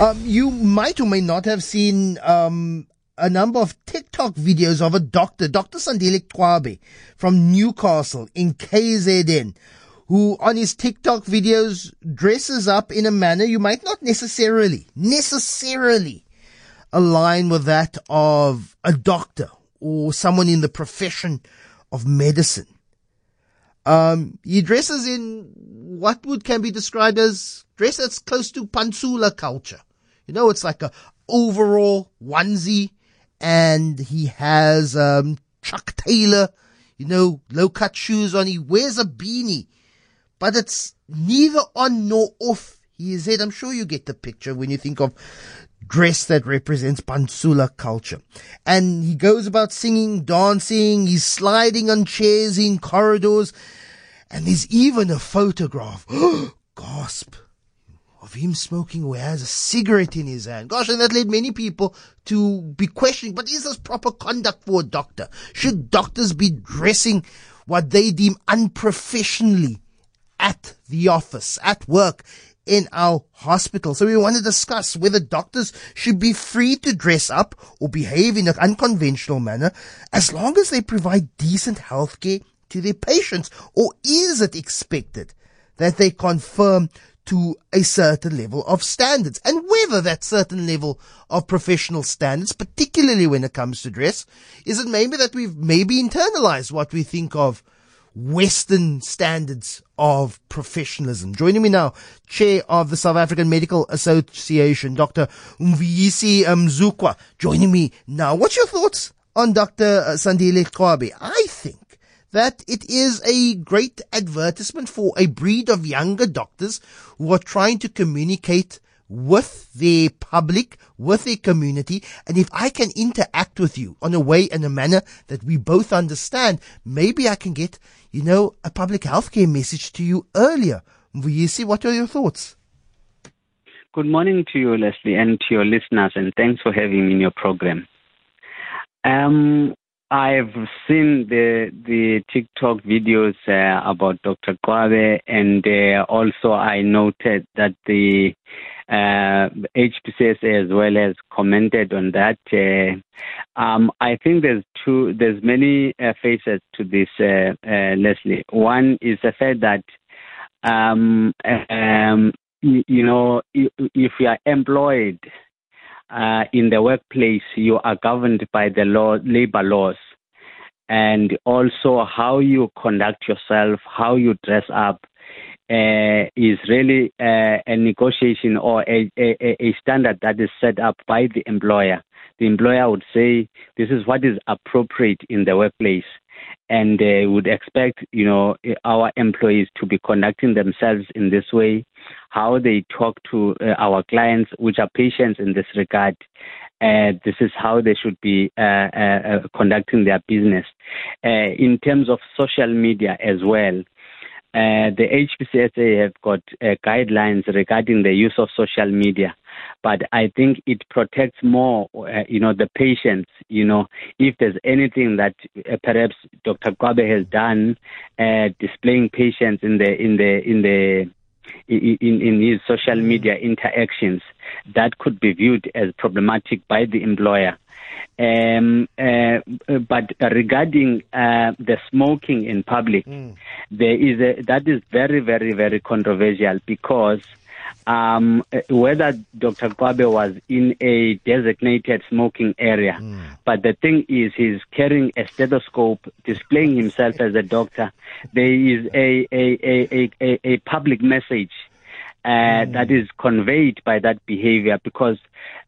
Um, you might or may not have seen um, a number of TikTok videos of a doctor, Dr. Sandile Kwabe from Newcastle in KZN, who on his TikTok videos dresses up in a manner you might not necessarily, necessarily align with that of a doctor or someone in the profession of medicine. Um, he dresses in what would can be described as dress that's close to Pantsula culture. You know, it's like a overall onesie and he has, um, Chuck Taylor, you know, low cut shoes on. He wears a beanie, but it's neither on nor off his head. I'm sure you get the picture when you think of dress that represents Pantsula culture. And he goes about singing, dancing, he's sliding on chairs in corridors, and there's even a photograph. Gasp. Of him smoking he has a cigarette in his hand. Gosh, and that led many people to be questioning, but is this proper conduct for a doctor? Should doctors be dressing what they deem unprofessionally at the office, at work, in our hospital. So we want to discuss whether doctors should be free to dress up or behave in an unconventional manner as long as they provide decent health care to their patients, or is it expected that they conform to a certain level of standards and whether that certain level of professional standards, particularly when it comes to dress, is it maybe that we've maybe internalized what we think of Western standards of professionalism. Joining me now, Chair of the South African Medical Association, Dr. Mvuyisi um, Mzukwa. Joining me now. What's your thoughts on Dr. Uh, Sandile Kwabe? I think that it is a great advertisement for a breed of younger doctors who are trying to communicate with the public, with the community. And if I can interact with you on a way and a manner that we both understand, maybe I can get, you know, a public healthcare message to you earlier. see what are your thoughts? Good morning to you, Lester, and to your listeners, and thanks for having me in your program. Um, I've seen the the TikTok videos uh, about Dr. Kwabe, and uh, also I noted that the uh, HPCSA as well has commented on that. Uh, um, I think there's two, there's many uh, faces to this, uh, uh, Lester. One is the fact that, um, um, you, you, know, if you are employed uh, in the workplace, you are governed by the law, labor laws and also how you conduct yourself, how you dress up, uh, is really uh, a negotiation or a, a, a, standard that is set up by the employer. The employer would say this is what is appropriate in the workplace, and uh, would expect you know our employees to be conducting themselves in this way, how they talk to uh, our clients, which are patients in this regard. Uh, this is how they should be uh, conducting their business. in terms of social media as well, uh, the HPCSA have got uh, guidelines regarding the use of social media, but I think it protects more, uh, you know, the patients. You know, if there's anything that uh, perhaps Dr. Kwabe has done, uh, displaying patients in the in the in the in, in his social media interactions, that could be viewed as problematic by the employer. Um, uh, but regarding uh, the smoking in public, mm. there is a, that is very, very, very controversial because um, whether Dr. Kwabe was in a designated smoking area, mm. but the thing is, he's carrying a stethoscope, displaying himself as a doctor. There is a a, a, a, a public message uh, mm. that is conveyed by that behavior because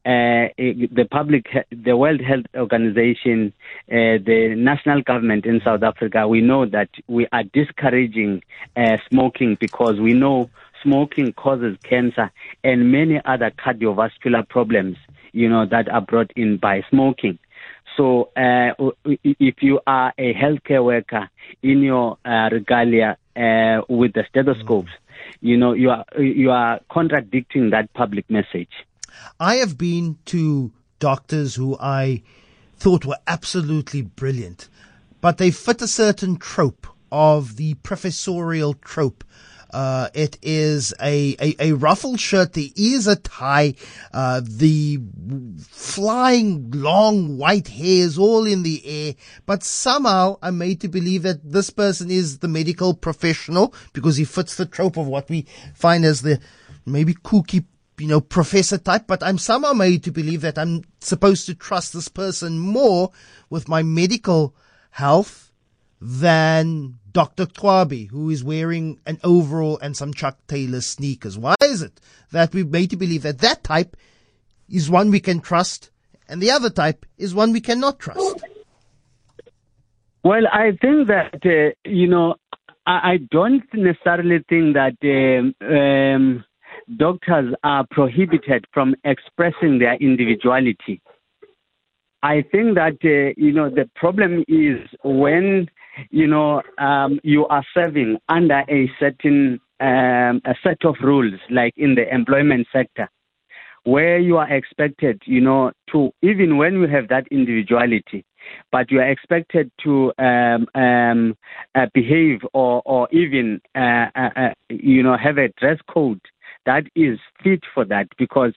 uh, the public, the World Health Organization, uh, the national government in South Africa, we know that we are discouraging uh, smoking because we know smoking causes cancer and many other cardiovascular problems, you know, that are brought in by smoking. So, uh, if you are a healthcare worker in your uh, regalia uh, with the stethoscopes, mm you know, you are you are contradicting that public message. I have been to doctors who I thought were absolutely brilliant, but they fit a certain trope of the professorial trope Uh, it is a, a, a ruffled shirt. There is a tie. Uh, the flying long white hairs all in the air. But somehow I'm made to believe that this person is the medical professional because he fits the trope of what we find as the maybe kooky you know, professor type, but I'm somehow made to believe that I'm supposed to trust this person more with my medical health than Dr. Kwabe, who is wearing an overall and some Chuck Taylor sneakers. Why is it that we're made to believe that that type is one we can trust and the other type is one we cannot trust? Well, I think that, uh, you know, I, I, don't necessarily think that um, um, doctors are prohibited from expressing their individuality. I think that uh, you know the problem is when you know um, you are serving under a certain um, a set of rules, like in the employment sector, where you are expected, you know, to even when you have that individuality, but you are expected to um, um, uh, behave or or even uh, uh, uh you know have a dress code that is fit for that because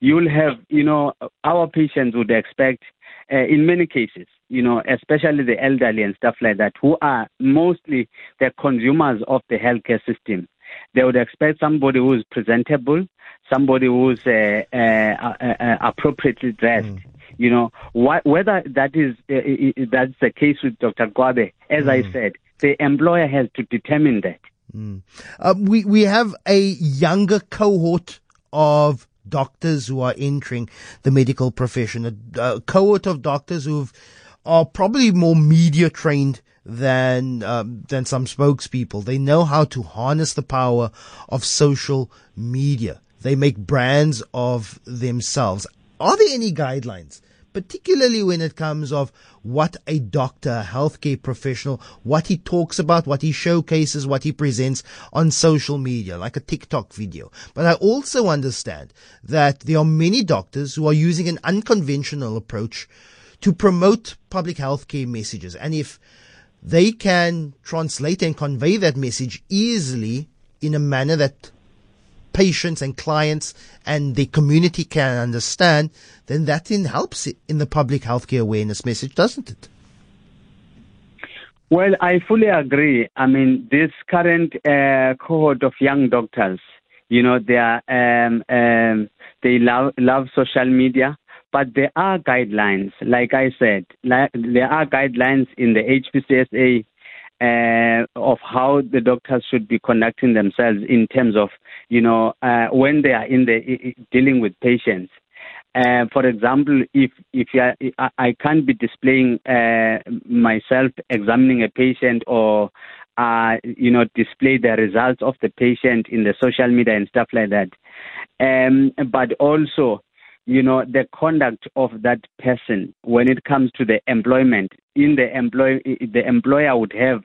you'll have, you know, our patients would expect, uh, in many cases, you know, especially the elderly and stuff like that, who are mostly the consumers of the healthcare system. They would expect somebody who is presentable, somebody who is uh, uh, uh, uh appropriately dressed. Mm. You know, wh- whether that is uh, that's the case with Dr. Kwabe, as mm. I said, the employer has to determine that. Mm. Uh, we we have a younger cohort of doctors who are entering the medical profession, a, a cohort of doctors who are probably more media trained than um, than some spokespeople. They know how to harness the power of social media. They make brands of themselves. Are there any guidelines particularly when it comes of what a doctor, a healthcare professional, what he talks about, what he showcases, what he presents on social media, like a TikTok video. But I also understand that there are many doctors who are using an unconventional approach to promote public healthcare messages. And if they can translate and convey that message easily in a manner that patients and clients and the community can understand, then that in helps in the public healthcare awareness message, doesn't it? Well, I fully agree. I mean, this current uh, cohort of young doctors, you know, they are um, um, they love love social media, but there are guidelines. Like I said, like, there are guidelines in the HPCSA uh, of how the doctors should be conducting themselves in terms of, you know, uh, when they are in the dealing with patients. Uh, for example, if if are, I can't be displaying uh, myself examining a patient or uh, you know display the results of the patient in the social media and stuff like that, um, but also you know the conduct of that person when it comes to the employment in the employ the employer would have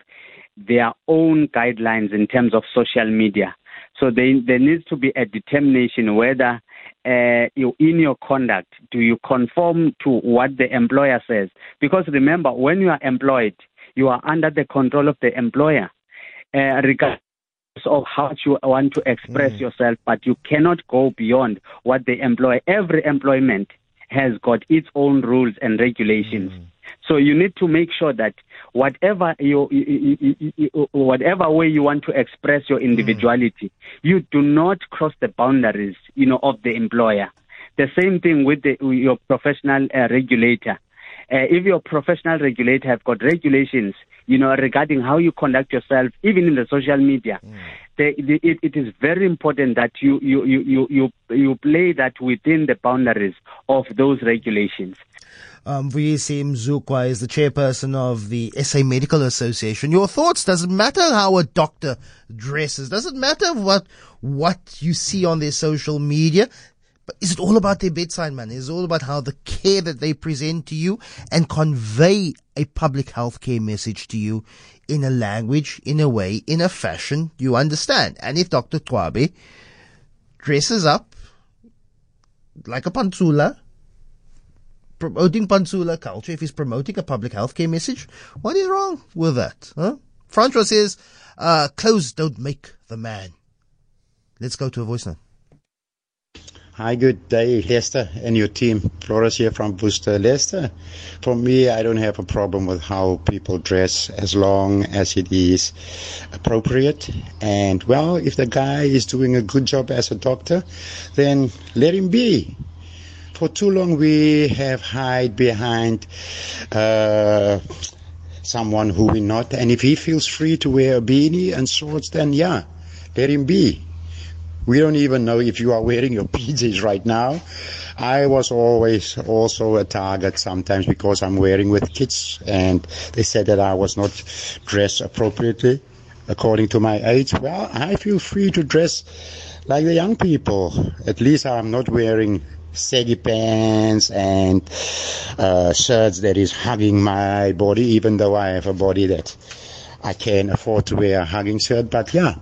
their own guidelines in terms of social media so they, there needs to be a determination whether uh, you, in your conduct do you conform to what the employer says because remember when you are employed you are under the control of the employer uh, regardless of how you want to express mm. yourself, but you cannot go beyond what the employer. Every employment has got its own rules and regulations. Mm. So you need to make sure that whatever you, you, you, whatever way you want to express your individuality, mm. you do not cross the boundaries, you know, of the employer. The same thing with, the, your professional uh, regulator. Uh, if your professional regulator have got regulations you know, regarding how you conduct yourself, even in the social media. Mm. The, the, it, it is very important that you, you, you, you, you, you play that within the boundaries of those regulations. Um, Vuyisi Mzukwa is the chairperson of the SA Medical Association. Your thoughts? Does it matter how a doctor dresses? Does it matter what what you see on their social media? But is it all about their bedside manner? Is it all about how the care that they present to you and convey a public health care message to you in a language, in a way, in a fashion you understand? And if Dr. Twabe dresses up like a pantsula, promoting pantsula culture, if he's promoting a public health care message, what is wrong with that? Huh? Francois says, uh, clothes don't make the man. Let's go to a voice now. Hi, good day, Lester and your team. Flores here from Worcester. Lester, for me, I don't have a problem with how people dress as long as it is appropriate. And, well, if the guy is doing a good job as a doctor, then let him be. For too long, we have hide behind uh, someone who we not. And if he feels free to wear a beanie and shorts, then yeah, let him be. We don't even know if you are wearing your PJs right now. I was always also a target sometimes because I'm wearing with kids and they said that I was not dressed appropriately according to my age. Well, I feel free to dress like the young people. At least I'm not wearing saggy pants and uh, shirts that is hugging my body, even though I have a body that I can afford to wear a hugging shirt. But yeah,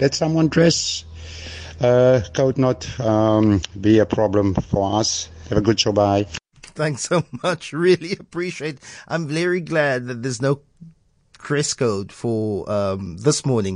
let someone dress uh, could not um, be a problem for us. Have a good show. Bye. Thanks so much. Really appreciate. I'm very glad that there's no dress code for um, this morning